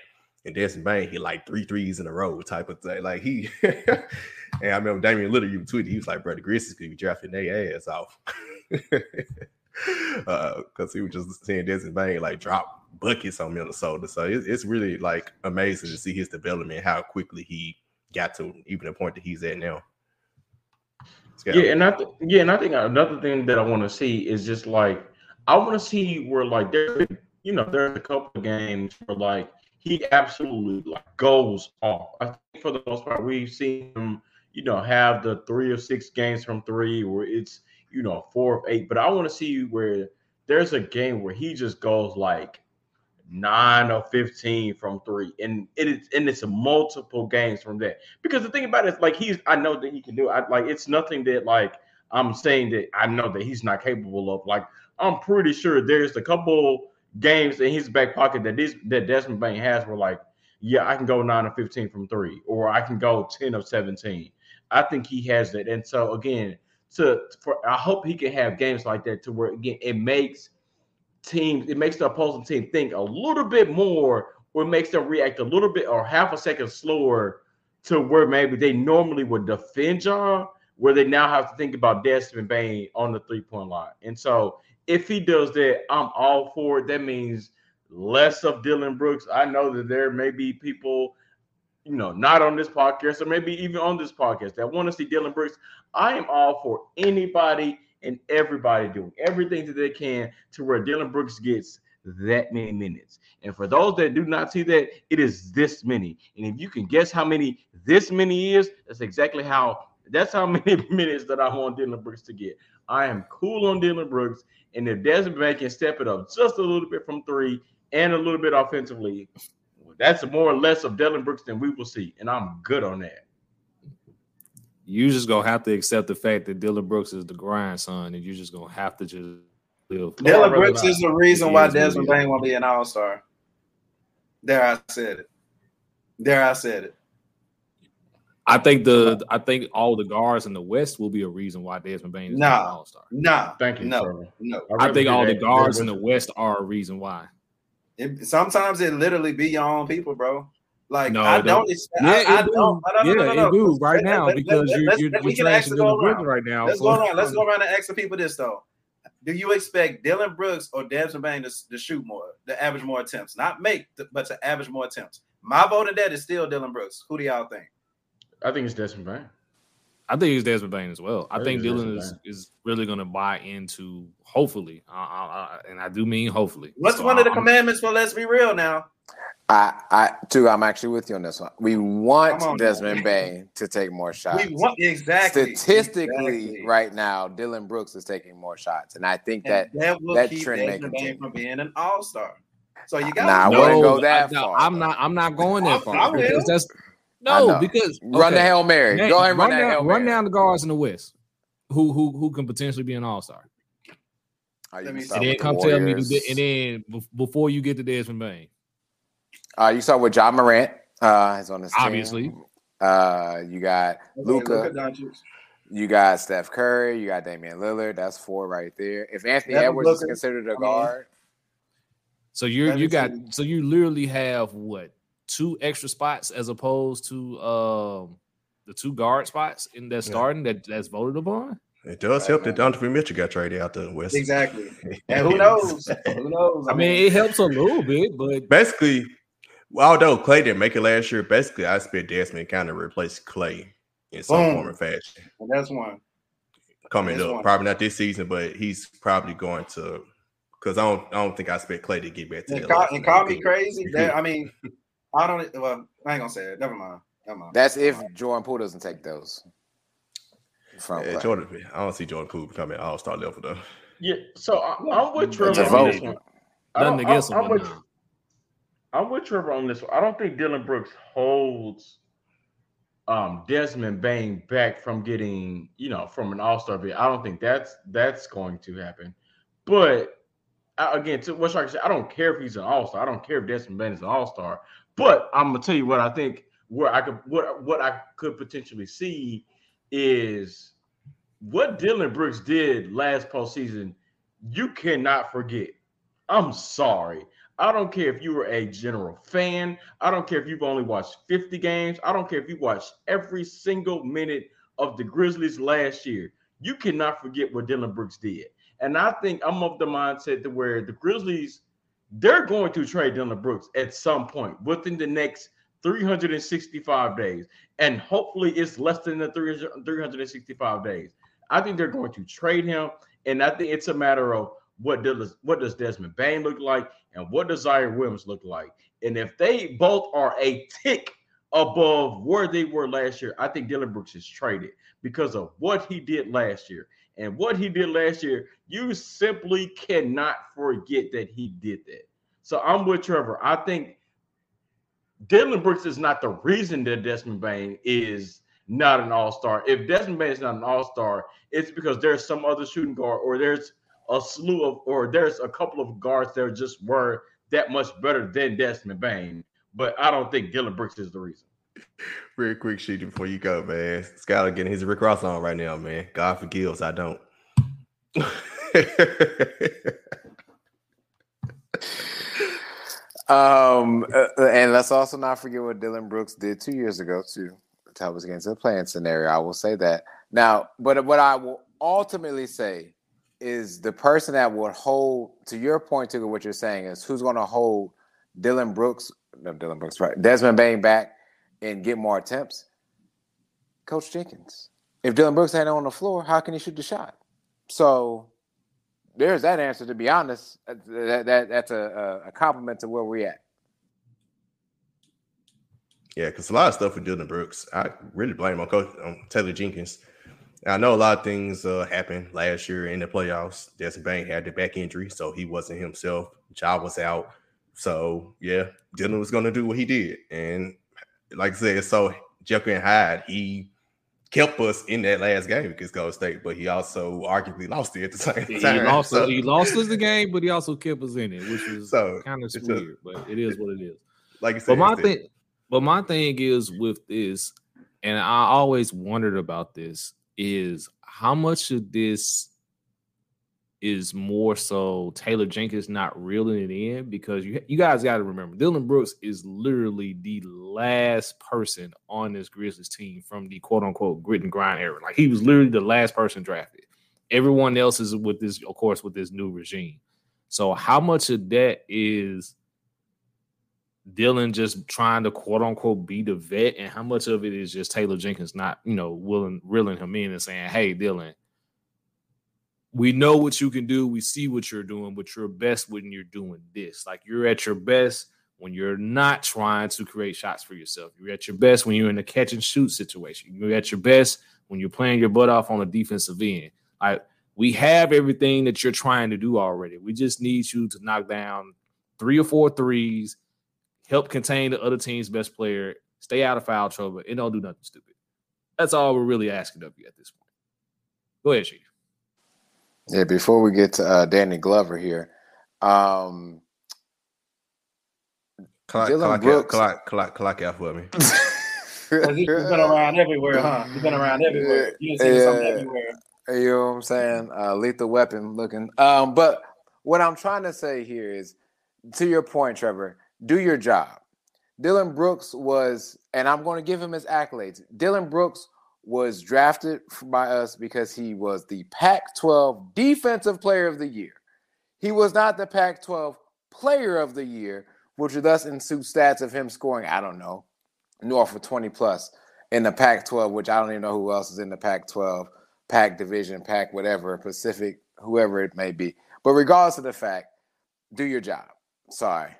A: And Desmond Bane hit like three threes in a row, type of thing. Like he, *laughs* and I remember Damian Lillard even tweeted, he was like, "Bro, the Grizzlies could be drafting their ass off," *laughs* because *laughs* uh, he was just seeing Desmond Bane like drop buckets on Minnesota. So it's, it's really like amazing to see his development, how quickly he got to even the point that he's at now.
B: Yeah, and I th- yeah, and I think another thing that I want to see is just like I want to see where like there, you know, there's a couple of games where like he absolutely like goes off. I think for the most part we've seen him, you know, have the three or six games from three where it's you know four of eight. But I want to see where there's a game where he just goes like nine or 15 from three. And it is and it's multiple games from that. Because the thing about it is like he's I know that he can do it. I, like it's nothing that like I'm saying that I know that he's not capable of. Like I'm pretty sure there's a couple games in his back pocket that this that Desmond Bane has where like, yeah, I can go nine or 15 from three, or I can go 10 of 17. I think he has that. And so again, to for I hope he can have games like that to where again it makes teams, it makes the opposing team think a little bit more, or makes them react a little bit or half a second slower to where maybe they normally would defend y'all, where they now have to think about Desmond Bane on the three point line. And so if he does that, I'm all for it. That means less of Dillon Brooks. I know that there may be people, you know, not on this podcast or maybe even on this podcast that want to see Dillon Brooks. I am all for anybody and everybody doing everything that they can to where Dillon Brooks gets that many minutes. And for those that do not see that, it is this many. And if you can guess how many this many is, that's exactly how that's how *laughs* many minutes that I want Dillon Brooks to get. I am cool on Dillon Brooks. And if Desmond Bane can step it up just a little bit from three and a little bit offensively, that's more or less of Dillon Brooks than we will see. And I'm good on that
C: you just gonna have to accept the fact that Dillon Brooks is the grandson, and you're just gonna have to just live.
E: Dillon
B: rather
E: Brooks is the reason why
C: is what he
E: Desmond. Bane won't be an All Star. There, I said it. There, I said it.
C: I think the I think all the guards in the West will be a reason why Desmond Bane is
E: Nah.
C: not an All Star.
E: Nah,
B: Thank you,
E: no,
B: Trevor.
E: no.
C: I think all the guards in
B: the
C: the West are a reason why.
E: It, sometimes it literally be your own people, bro. Like
C: No,
E: I don't.
C: don't. Yeah,
E: I, I
C: it do.
E: don't. No, no,
C: yeah,
E: no, no, no.
C: it do right
E: Let-
C: now
E: let-
C: because
E: let-
C: you
E: let's-
C: you
E: let-
C: you're
E: we can ask
C: trashing
E: go
C: Dillon Brooks
E: around.
C: right now.
E: Let's
C: for-
E: go around. Let's go around and ask the people this though. Do you expect Dillon Brooks or Desmond Bane to, to shoot more, to average more attempts, not make, but to average more attempts? My vote in that is still Dillon Brooks. Who do y'all think?
B: I think it's Desmond Bane.
C: I think it's Desmond Bane as well. I
B: I
C: think
B: think Dillon
C: is, is really going to buy into, hopefully, uh, uh, and I do mean hopefully.
E: What's
C: So
E: one of the
C: I'm-
E: commandments for let's be real now?
D: I, I, too, I'm actually with you on this one. We want
E: on,
D: Desmond
E: man.
D: Bane to take more shots.
E: We want exactly
D: Statistically,
E: exactly.
D: right now, Dillon Brooks is taking more shots, and I think
E: And
D: that
E: that will
D: that
E: keep
D: trend may
E: Desmond
D: Bane
E: from being an all star. So you got
D: Nah, I
C: no,
D: wouldn't go that
C: I, no,
D: far,
C: I'm not. I'm not going
E: I-
C: that far
E: I will.
C: that's
D: I
C: no
D: know.
C: because
D: run the
C: okay,
D: hail mary.
C: name-
D: Go ahead and run, that
C: down,
D: hail
C: run down the guards in the West, who who who can potentially be an all star,
E: Let me
C: and then
D: with the
C: come tell me, who
D: Warriors.
C: did- and then before you get to Desmond Bane,
D: Uh, you start with Ja Morant. Uh, he's on this team.
C: Obviously.
D: Uh, you got
E: Luka.
D: You got Steph Curry. You got Damian Lillard. That's four right there. If Anthony
E: Devin
D: Edwards is
E: Booker.
D: considered a
E: I mean,
D: guard,
C: so you
E: Let
C: you got so you literally have what two extra spots as opposed to um the two guard spots in that starting that that's voted upon.
A: It does
E: Right,
A: help that
E: man.
A: Donovan Mitchell got traded out to the West.
E: Exactly. *laughs* And who knows? Who knows?
C: I mean, it helps a little bit, but
A: basically, although Clay didn't make it last year, basically I expect Desmond kind of replace Clay in some
E: Boom.
A: form or fashion And
E: that's one.
A: coming
E: That's
A: up.
E: one.
A: Probably not this season, but he's probably going to. Because I don't, I don't think I expect Clay to get back to
E: And
A: that.
E: call,
A: level.
E: and call me crazy. That. I mean, *laughs* I don't. Well, I ain't gonna say it. Never mind. Never mind.
D: that's if Jordan Poole doesn't take those. From
A: Yeah, Jordan, I don't see Jordan Poole becoming an All Star level though.
B: Yeah, so I, I'm with Trevor on
C: vote.
B: this one. I
C: against
B: I'm,
C: him.
B: I'm
C: but
B: with. I'm with Trevor on this one. I don't think Dillon Brooks holds um, Desmond Bane back from getting, you know, from an All Star bid. I don't think that's that's going to happen. But uh, again, to what I said, I don't care if he's an All Star. I don't care if Desmond Bane is an All Star. But I'm gonna tell you what I think. Where I could what what I could potentially see is what Dillon Brooks did last postseason. You cannot forget. I'm sorry. I don't care if you were a general fan. I don't care if you've only watched 50 games. I don't care if you watched every single minute of the Grizzlies last year. You cannot forget what Dillon Brooks did. And I think I'm of the mindset to where the Grizzlies, they're going to trade Dillon Brooks at some point within the next 365 days. And hopefully it's less than the 365 days. I think they're going to trade him. And I think it's a matter of what does what does Desmond Bane look like and what does Ziaire Williams look like. And if they both are a tick above where they were last year, I think Dillon Brooks is traded because of what he did last year. And what he did last year, you simply cannot forget that he did that. So I'm with Trevor. I think Dillon Brooks is not the reason that Desmond Bane is not an all-star. If Desmond Bane is not an all-star, it's because there's some other shooting guard or there's a slew of or there's a couple of guards that just were that much better than Desmond Bane. But I don't think Dillon Brooks is the reason. *laughs*
A: Real quick, shooting before you go, man. Skylar getting his Rick Ross on right now, man. God forgives, I don't. *laughs*
D: Um, uh, and let's also not forget what Dillon Brooks did two years ago too us get into the playing scenario. I will say that now, but what I will ultimately say is the person that would hold to your point to what you're saying is who's going to hold Dillon Brooks, no, Dillon Brooks, right? Desmond Bane back and get more attempts. Coach Jenkins. If Dillon Brooks ain't on the floor, how can he shoot the shot? So there's that answer. To be honest, that, that that's a, a compliment to where we're at.
A: Yeah, because a lot of stuff with Dillon Brooks, I really blame on Coach Taylor Jenkins. I know a lot of things uh, happened last year in the playoffs. Desmond Bane had the back injury, so he wasn't himself. Ja was out, so yeah, Dillon was going to do what he did, and like I said, so Jekyll and Hyde, he kept us in that last game against Golden State, but he also arguably lost it at the same
C: He
A: time.
C: lost,
A: So-
C: he lost us the game, but he also kept us in it, which was
A: So,
C: kind of weird. But it is what it is.
A: like you said,
C: But my thing, but my thing is with this, and I always wondered about this, is how much of this is more so Taylor Jenkins not reeling it in because you you guys got to remember Dillon Brooks is literally the last person on this Grizzlies team from the quote unquote grit and grind era. Like he was literally the last person drafted. Everyone else is with this, of course, with this new regime. So how much of that is Dillon just trying to quote unquote be the vet, and how much of it is just Taylor Jenkins not, you know, willing reeling him in and saying, "Hey, Dillon, we know what you can do. We see what you're doing, but you're best when you're doing this. Like you're at your best when you're not trying to create shots for yourself. You're at your best when you're in a catch and shoot situation. You're at your best when you're playing your butt off on a defensive end. Like we have everything that you're trying to do already. We just need you to knock down three or four threes, help contain the other team's best player, stay out of foul trouble, and don't do nothing stupid. That's all we're really asking of you at this point. Go ahead, Chief.
D: Yeah, before we get to uh, Danny Glover here, um,
A: clock,
D: Dillon
A: clock, out,
D: Brooks-
A: clock, clock, clock out for me. *laughs*
B: 'Cause he- He's been around everywhere, huh? He's been around everywhere. You
D: Yeah.
B: everywhere.
D: You know what I'm saying? Uh, lethal weapon looking. Um, but what I'm trying to say here is, to your point, Trevor, do your job. Dillon Brooks was, and I'm going to give him his accolades. Dillon Brooks was drafted by us because he was the Pac-12 Defensive Player of the Year. He was not the Pac-12 Player of the Year, which would thus ensue stats of him scoring, I don't know, north of 20 plus in the Pac-12, which I don't even know who else is in the Pac-12. Pac division, Pac whatever, Pacific, whoever it may be. But regardless of the fact, do your job. Sorry.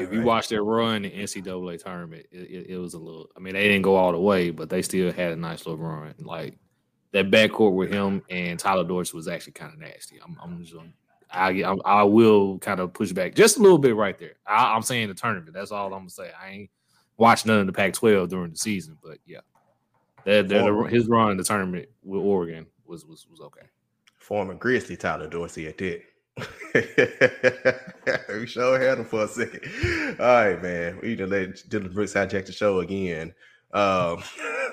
C: If you watch their run in the NCAA tournament, it, it, it was a little. I mean, they didn't go all the way, but they still had a nice little run. Like that backcourt with him and Tyler Dorsey was actually kind of nasty. I'm, I'm just, I, I, I will kind of push back just a little bit right there. I, I'm saying the tournament. That's all I'm gonna say. I ain't watched none of the Pac-12 during the season, but yeah, that, that his run in the tournament with Oregon was was was okay.
A: Former Grizzly Tyler Dorsey at that. We sure had him for a second. All right, man. We need to let Dillon Brooks hijack the show again. Um, *laughs*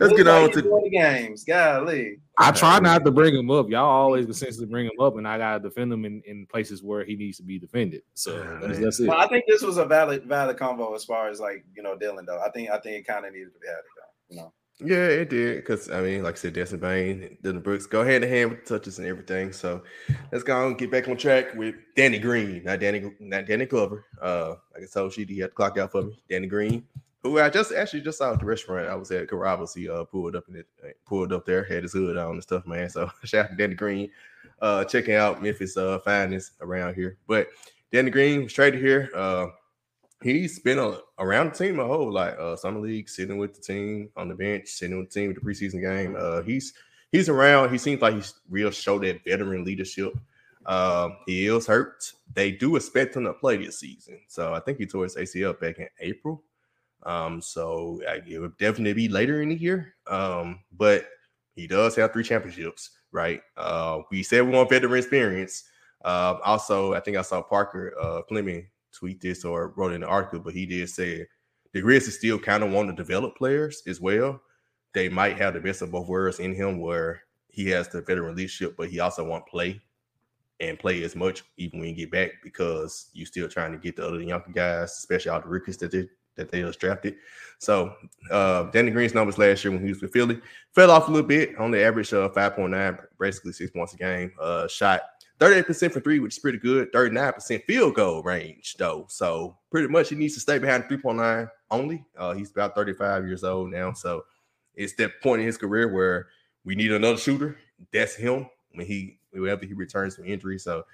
A: let's get on to
E: the games. Golly.
C: I try not to bring him up. Y'all always consistently bring him up, and I gotta defend him in, in places where he needs to be defended. So
A: Yeah,
C: that's, that's it.
E: Well, I think this was a valid valid combo as far as like you know Dillon though. I think I think it kind of needed to be had though. You know.
A: Yeah, it did. Because I mean, like I said, Destin Bane, Dillon Brooks go hand in hand with touches and everything. So let's go and get back on track with Danny Green, not Danny, not Danny Glover. Uh, like I told you, he had to clock out for me. Danny Green, who I just actually just saw at the restaurant. I was at Carrabba's. He uh pulled up in it, uh, pulled up there, had his hood on and stuff, man. So *laughs* shout out to Danny Green, uh, checking out Memphis uh finest around here. But Danny Green was traded here. Uh, he's been a, around the team a whole like Uh, summer league, sitting with the team on the bench, sitting with the team with the preseason game. Uh, he's he's around. He seems like he's real show that veteran leadership. Um, he is hurt. They do expect him to play this season, so I think he tore his ACL back in April. Um, so I, it would definitely be later in the year. Um, but he does have three championships, right? Uh, we said we want veteran experience. Uh, also, I think I saw Parker uh, Fleming tweet this or wrote in the article, but he did say the Grizzlies still kind of want to develop players as well. They might have the best of both worlds in him, where he has the veteran leadership, but he also want play and play as much even when you get back because you're still trying to get the other younger guys, especially all the rookies that they that they just drafted. So uh Danny Green's numbers last year when he was with Philly fell off a little bit on the average of 5.9, basically six points a game. Uh shot 38% for three, which is pretty good. 39% field goal range, though. So pretty much he needs to stay behind 3.9 only. Uh, he's about 35 years old now. So it's that point in his career where we need another shooter. That's him when he whenever he returns from injury. So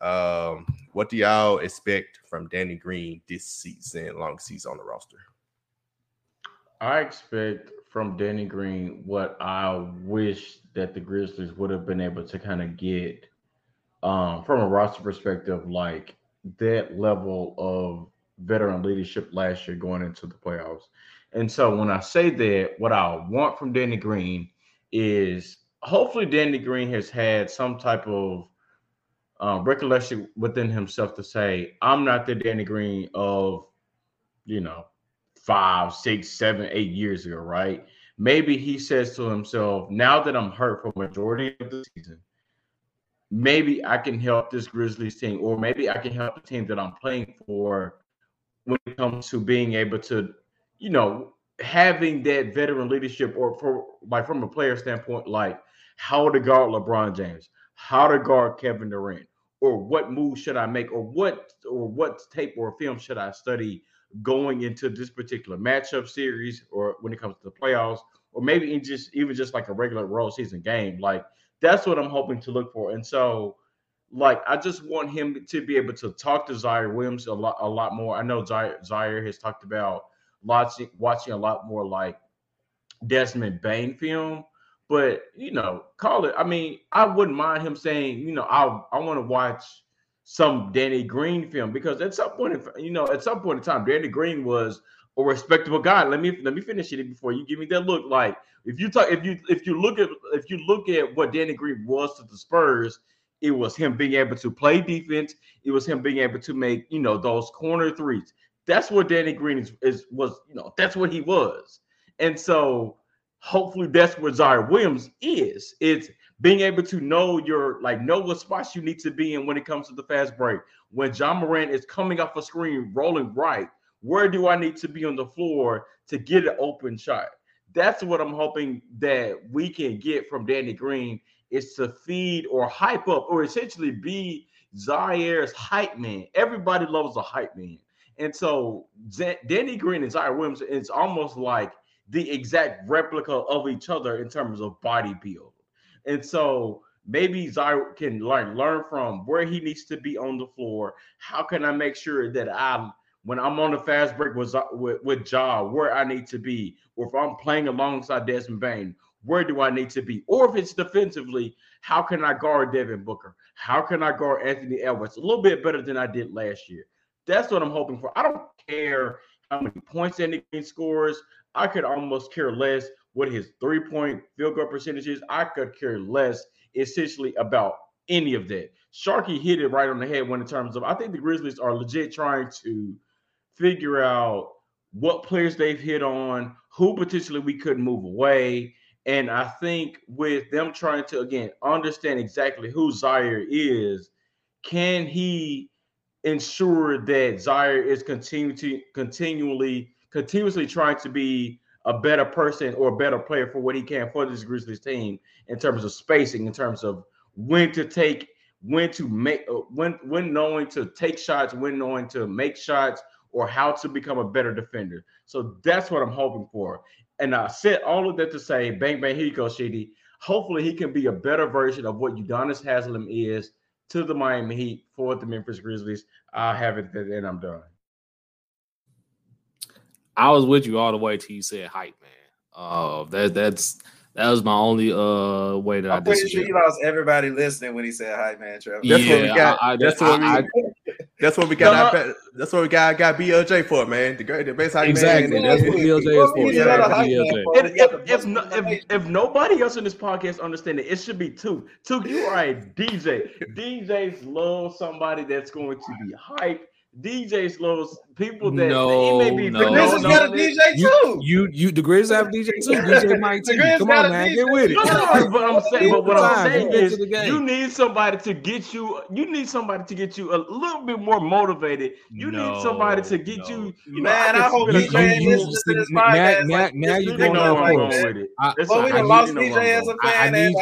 A: um, what do y'all expect from Danny Green this season, long season on the roster?
B: I expect from Danny Green what I wish that the Grizzlies would have been able to kind of get um, from a roster perspective, like that level of veteran leadership last year going into the playoffs. And so when I say that, what I want from Danny Green is hopefully Danny Green has had some type of uh, recollection within himself to say, I'm not the Danny Green of, you know, five, six, seven, eight years ago, right? Maybe he says to himself, now that I'm hurt for majority of the season, maybe I can help this Grizzlies team, or maybe I can help the team that I'm playing for when it comes to being able to, you know, having that veteran leadership, or for like from a player standpoint, like how to guard LeBron James, how to guard Kevin Durant, or what move should I make, or what or what tape or film should I study going into this particular matchup series, or when it comes to the playoffs, or maybe in just even just like a regular road season game, like that's what I'm hoping to look for. And so, like, I just want him to be able to talk to Ziaire Williams a lot, a lot more. I know Ziaire, Ziaire has talked about watching, watching a lot more like Desmond Bane film, but you know, call it. I mean, I wouldn't mind him saying, you know, I I want to watch some Danny Green film because at some point, in, you know, at some point in time, Danny Green was a respectable guy. Let me let me finish it before you give me that look. Like if you talk, if you if you look at if you look at what Danny Green was to the Spurs, it was him being able to play defense. It was him being able to make you know those corner threes. That's what Danny Green is, is was. You know that's what he was. And so hopefully that's what Ziaire Williams is. It's being able to know your like know what spots you need to be in when it comes to the fast break. When Ja Morant is coming off a screen, rolling right where do I need to be on the floor to get an open shot? That's what I'm hoping that we can get from Danny Green is to feed or hype up or essentially be Ziaire's hype man. Everybody loves a hype man. And so Z- Danny Green and Ziaire Williams is almost like the exact replica of each other in terms of body build. And so maybe Ziaire can learn learn from where he needs to be on the floor. How can I make sure that I'm when I'm on the fast break with with, with Ja, where I need to be, or if I'm playing alongside Desmond Bane, where do I need to be? Or if it's defensively, how can I guard Devin Booker? How can I guard Anthony Edwards? A little bit better than I did last year. That's what I'm hoping for. I don't care how many points Anthony scores. I could almost care less what his three-point field goal percentage is. I could care less essentially about any of that. Sharky hit it right on the head when in terms of I think the Grizzlies are legit trying to figure out what players they've hit on, who potentially we could move away. And I think with them trying to again understand exactly who Ziaire is, can he ensure that Ziaire is continue to continually continuously trying to be a better person or a better player for what he can for this Grizzlies team in terms of spacing, in terms of when to take, when to make, uh, when when knowing to take shots, when knowing to make shots, or how to become a better defender. So that's what I'm hoping for. And I said all of that to say, bang, bang, here you go, Shady. Hopefully he can be a better version of what Udonis Haslem is to the Miami Heat for the Memphis Grizzlies. I have it and I'm done.
C: I was with you all the way till you said hype, man. Uh, that that's that was my only uh way that I'm I pretty
E: sure he lost everybody listening when he said "Hi, man." Trevor.
A: That's yeah, what we got. I, I, that's what I, we. *laughs* that's what we got. No, that's what we got. Got BLJ for man. The great, the best hype
C: exactly.
A: man.
C: That's what BLJ is for. Yeah,
B: if, if, if, no, if, if nobody else in this podcast understands it, it should be two. Two, you are a DJ. DJs love somebody that's going to be hype DJs loves people that
C: no,
E: may be. No, the Grizzlies no, got a DJ too.
C: You, you, the Grizzlies have DJ too. DJ Mike T. Come on, man, DJ. get with it.
B: No, but I'm saying, but what I'm saying is, you need somebody to get you. You need somebody to get you a little bit more motivated. You no, need somebody to get no. you. you
E: man, I, I hope you, man you, listens to this podcast. Now, like,
C: now you're going off
E: with it. Well, we lost DJ as a fan.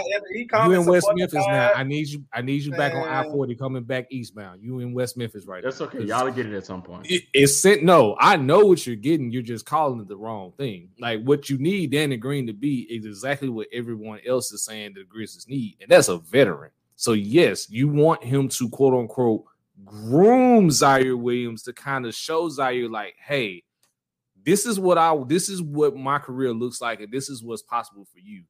C: You in West Memphis now. I need you. I need you back on I forty coming back eastbound. You in West Memphis right
B: That's okay. Y'all get it at some point.
C: It's sent. No, I know what you're getting. You're just calling it the wrong thing. Like what you need Danny Green to be is exactly what everyone else is saying the Grizzlies need, and that's a veteran. So yes, you want him to quote unquote groom Ziaire Williams to kind of show Ziaire like, hey, this is what I this is what my career looks like, and this is what's possible for you.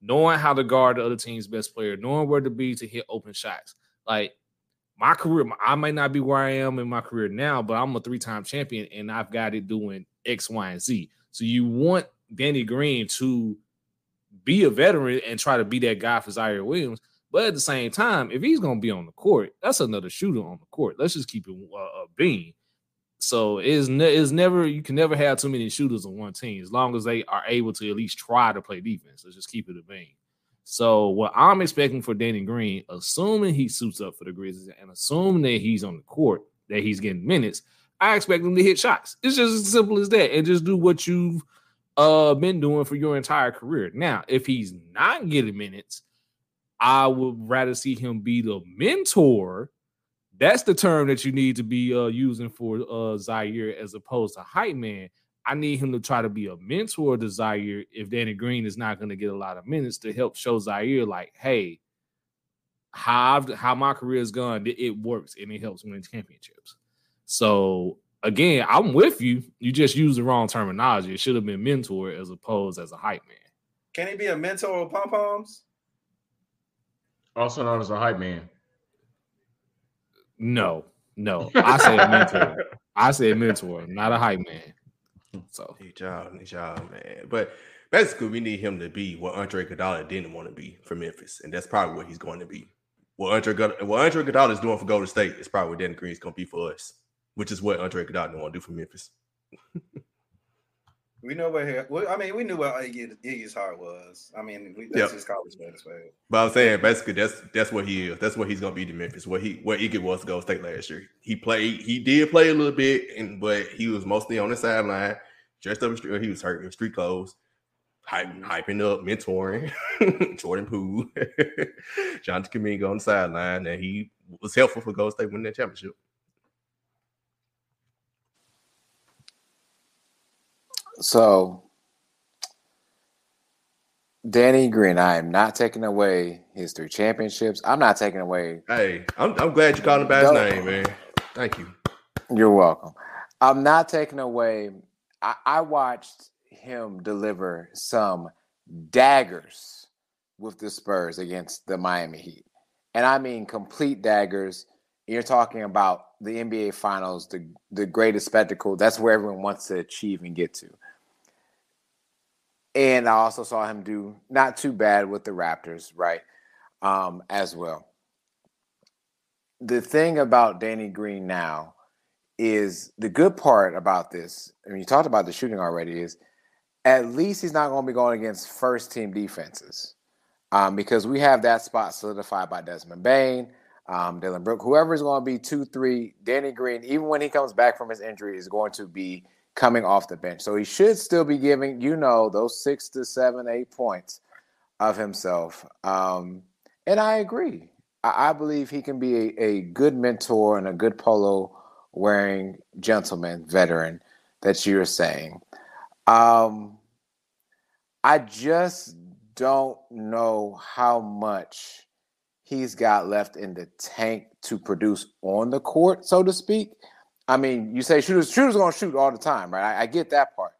C: Knowing how to guard the other team's best player, knowing where to be to hit open shots. Like my career, I might not be where I am in my career now, but I'm a three-time champion and I've got it doing X, Y, and Z. So you want Danny Green to be a veteran and try to be that guy for Ziaire Williams. But at the same time, if he's going to be on the court, that's another shooter on the court. Let's just keep it uh, a being. So it's, ne- it's never you can never have too many shooters on one team as long as they are able to at least try to play defense. Let's just keep it a being. So what I'm expecting for Danny Green, assuming he suits up for the Grizzlies and assuming that he's on the court, that he's getting minutes, I expect him to hit shots. It's just as simple as that, and just do what you've uh, been doing for your entire career. Now, if he's not getting minutes, I would rather see him be the mentor. That's the term that you need to be uh, using for uh, Ziaire as opposed to hype man. I need him to try to be a mentor to Ziaire if Danny Green is not going to get a lot of minutes to help show Ziaire, like, hey, how I've, how my career has gone, it works and it helps win championships. So again, I'm with you. You just use the wrong terminology. It should have been mentor as opposed as a hype man.
E: Can he be a mentor of pom poms?
B: Also known as a hype man.
C: No, no. I say a mentor. *laughs* I say a mentor, not a hype man. *laughs* So
A: need y'all, need y'all, man. But basically, we need him to be what Andre Iguodala didn't want to be for Memphis, and that's probably what he's going to be. What Andre, what Andre Iguodala is doing for Golden State is probably what Danny Green's going to be for us, which is what Andre Iguodala didn't want to do for Memphis. *laughs*
E: We know where he, well, I mean, we knew where Iggy, Iggy's heart was. I mean, we, that's yep. his college way.
A: But I'm saying basically that's that's what he is. That's what he's gonna be to Memphis. What he what Iggy was to go state last year. He played. He did play a little bit, and but he was mostly on the sideline dressed up in street. He was hurt in street clothes, hyping, mm-hmm. hyping up, mentoring *laughs* Jordan Poole, *laughs* Jonathan Kuminga on the sideline, and he was helpful for Golden State winning that championship.
D: So, Danny Green, I am not taking away his three championships. I'm not taking away.
A: Hey, I'm, I'm glad you called him by his name, man. Thank you.
D: You're welcome. I'm not taking away I, I watched him deliver some daggers with the Spurs against the Miami Heat. And I mean complete daggers. You're talking about the NBA Finals, the, the greatest spectacle. That's where everyone wants to achieve and get to. And I also saw him do not too bad with the Raptors, right? Um, as well. The thing about Danny Green now is the good part about this, I mean, you talked about the shooting already, is at least he's not going to be going against first team defenses um, because we have that spot solidified by Desmond Bane, um, Dillon Brook, whoever is going to be two, three, Danny Green, even when he comes back from his injury, is going to be coming off the bench. So he should still be giving, you know, those six to seven, eight points of himself. Um, and I agree. I, I, believe he can be a, a good mentor and a good polo wearing gentleman veteran that you're saying. Um, I just don't know how much he's got left in the tank to produce on the court, so to speak. I mean, you say shooters, shooters gonna shoot all the time, right? I, I get that part,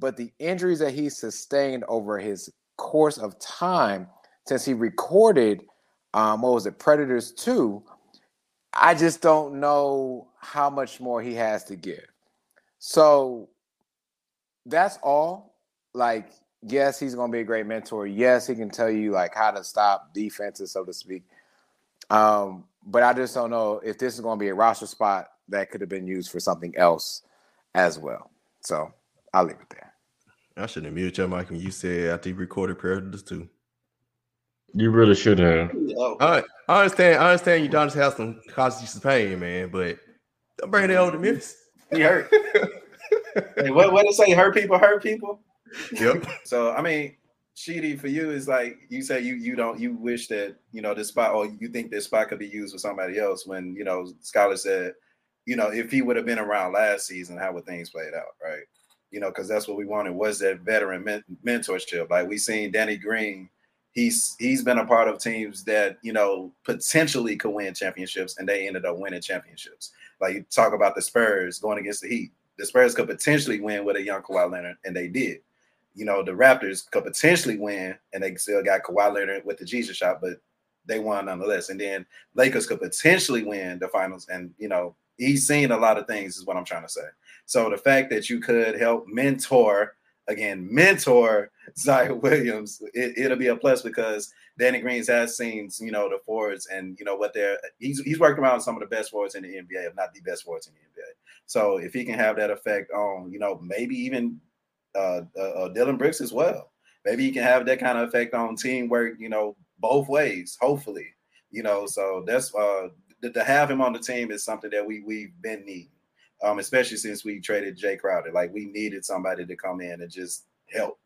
D: but the injuries that he sustained over his course of time since he recorded, um, what was it, Predators Two, I just don't know how much more he has to give. So that's all. Like, yes, he's to be a great mentor. Yes, he can tell you like how to stop defenses, so to speak. Um, but I just don't know if this is to be a roster spot that could have been used for something else as well. So I'll leave it there.
A: I shouldn't have muted your mic when you said after you recorded Predators too.
B: You really should have. Oh.
A: I, I understand. I understand you don't have some causes you some pain, man, but don't bring it over to Memphis.
E: He hurt. hey, what what to say? Hurt people, hurt people.
A: Yep.
E: so I mean, Sheedy, for you is like you say you you don't you wish that you know this spot or you think this spot could be used for somebody else when you know Scholar said, you know, if he would have been around last season, how would things played out, right? You know, because that's what we wanted was that veteran men- mentorship. Like we seen Danny Green he's he's been a part of teams that you know potentially could win championships and they ended up winning championships. Like you talk about the Spurs going against the Heat. The Spurs could potentially win with a young Kawhi Leonard, and they did. You know, the Raptors could potentially win, and they still got Kawhi Leonard with the Jesus shot, but they won nonetheless. And then Lakers could potentially win the finals. And you know, he's seen a lot of things, is what I'm trying to say. So the fact that you could help mentor again, mentor *laughs* Zion Williams, it, will be a plus because Danny Greens has seen, you know, the forwards and you know what they're he's he's worked around some of the best forwards in the NBA, if not the best forwards in the NBA. So if he can have that effect on, you know, maybe even uh, uh, uh, Dillon Brooks as well, maybe he can have that kind of effect on teamwork, you know, both ways. Hopefully, you know, so that's uh to have him on the team is something that we we've been needing um, especially since we traded Jae Crowder. Like we needed somebody to come in and just help.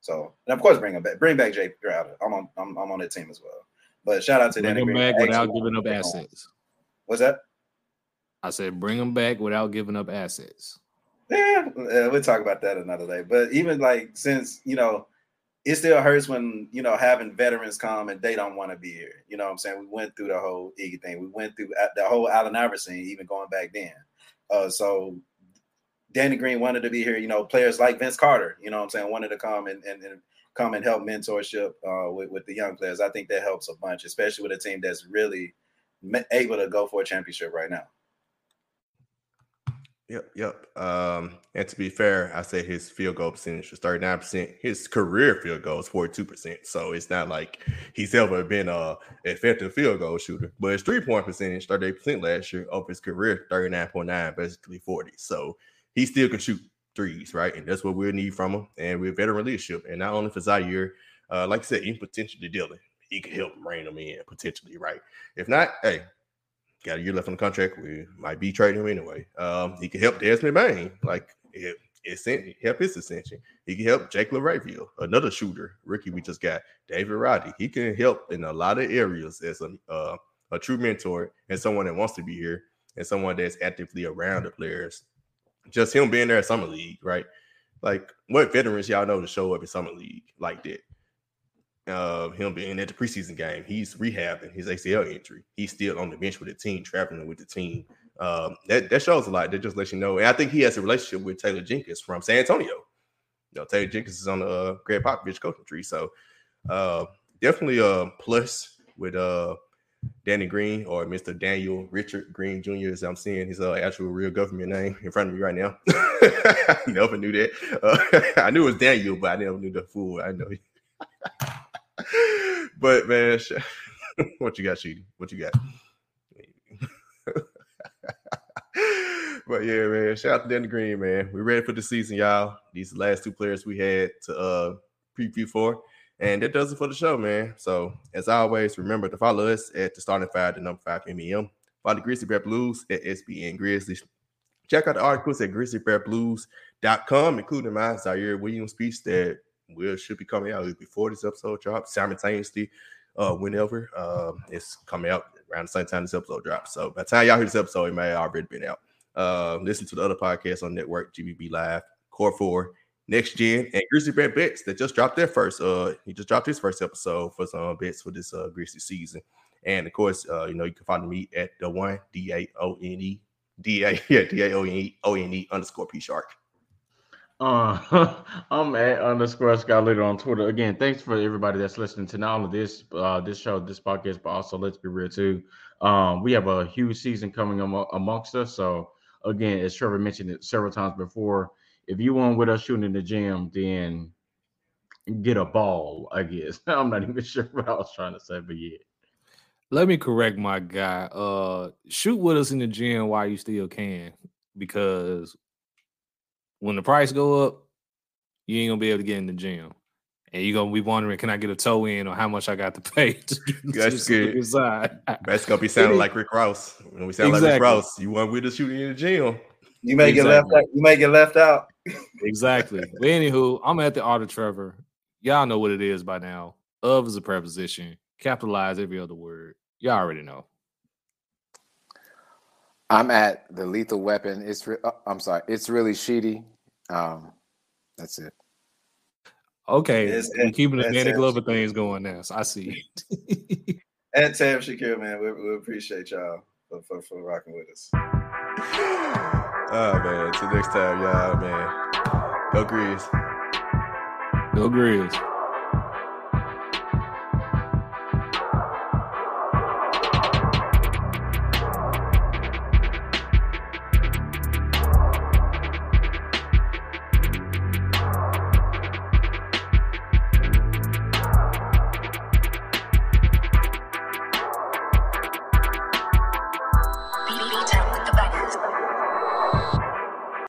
E: So, and of course, bring him back. Bring back Jae Crowder. I'm on. I'm, I'm on that team as well. But shout out to
C: bring
E: Danny
C: him back without giving up assets.
E: What's that?
C: I said bring him back without giving up assets.
E: Yeah, we'll talk about that another day. But even like since you know, it still hurts when you know having veterans come and they don't want to be here. You know what I'm saying? We went through the whole Iggy thing. We went through the whole Allen Iverson, even going back then. Uh, so Danny Green wanted to be here. You know, players like Vince Carter, you know what I'm saying, wanted to come and, and, and come and help mentorship uh, with, with the young players. I think that helps a bunch, especially with a team that's really able to go for a championship right now.
A: Yep, yep. Um, and to be fair, I say his field goal percentage was 39%. His career field goal is 42%. So it's not like he's ever been a effective field goal shooter. But his three-point percentage, 38% last year of his career, 39.9, basically 40. So he still can shoot threes, right? And that's what we'll need from him. And we're veteran leadership. And not only for Ziaire, uh, like I said, even potentially Dillon. He could help rein them in potentially, right? If not, hey, got a year left on the contract. We might be trading him anyway. Um, he can help Desmond Bane, like it, it help his ascension. He can help Jake LaRavia, another shooter, rookie we just got. David Roddy, he can help in a lot of areas as a uh, a true mentor and someone that wants to be here and someone that's actively around the players. Just him being there at summer league, right? Like what veterans y'all know to show up in summer league like that? Uh, him being at the preseason game. He's rehabbing his ACL injury. He's still on the bench with the team, traveling with the team. Um, that, that shows a lot. That just lets you know. And I think he has a relationship with Taylor Jenkins from San Antonio. You know, Taylor Jenkins is on the uh, Gregg Popovich coaching tree. So uh, definitely a plus with uh, Danny Green or Mr. Daniel Richard Green Jr. As I'm seeing his uh, actual real government name in front of me right now. *laughs* never knew that. Uh, *laughs* I knew it was Daniel, but I never knew the full. I know. *laughs* but man, *laughs* what you got, Sheedy? What you got? but yeah, man, shout out to Danny Green, man. We ready for the season, y'all. These last two players we had to uh preview for. And that does it for the show, man. So as always, remember to follow us at the starting five, the number five MEM. Follow the Grizzly Bear Blues at SBN Grizzlies. Check out the articles at grizzlybearblues.com, including my Ziaire Williams speech that will should be coming out before this episode drops simultaneously. Uh, whenever um, it's coming out around the same time this episode drops. So by the time y'all hear this episode, it may have already been out. Uh, listen to the other podcasts on network, GBB Live, Core Four, Next Gen, and Grizzly Bear Bets that just dropped their first. Uh, he just dropped his first episode for some bets for this uh Grizzly season. And of course, uh, you know, you can follow me at the one D A O N E D A *laughs* yeah D A O N E O N E underscore P Shark.
B: Uh, *laughs* I'm at underscore Scott Leader on Twitter. Again, thanks for everybody that's listening to not only this uh this show, this podcast, but also let's be real too. Um, we have a huge season coming am- amongst us. So again, as Trevor mentioned it several times before, if you want with us shooting in the gym, then get a ball. I guess *laughs* I'm not even *laughs* sure what I was trying to say, but yeah.
C: Let me correct my guy. Uh, shoot with us in the gym while you still can, because when the price go up, you ain't gonna be able to get in the gym. And you're gonna be wondering, can I get a toe in or how much I got to pay *laughs* to get
A: That's good. Inside. That's gonna be *laughs* sounding like Rick Ross. When we sound exactly. like Rick Ross, you want with the shooting in the gym.
E: You may exactly. get left out. You may get left out.
C: exactly. *laughs* But anywho, I'm at the art of Trevor. Y'all know what it is by now. Of is a preposition. Capitalize every other word. Y'all already know.
D: I'm at the lethal weapon. It's re- uh, I'm sorry. It's really sheedy. Um, that's it.
C: Okay, it's, we're keeping the Danny Glover things going now. So I see.
E: and Tam Shakir, man, we, we appreciate y'all for, for, for rocking with us.
A: Oh man, till next time, y'all, man. Go Grizz.
C: Go Grizz.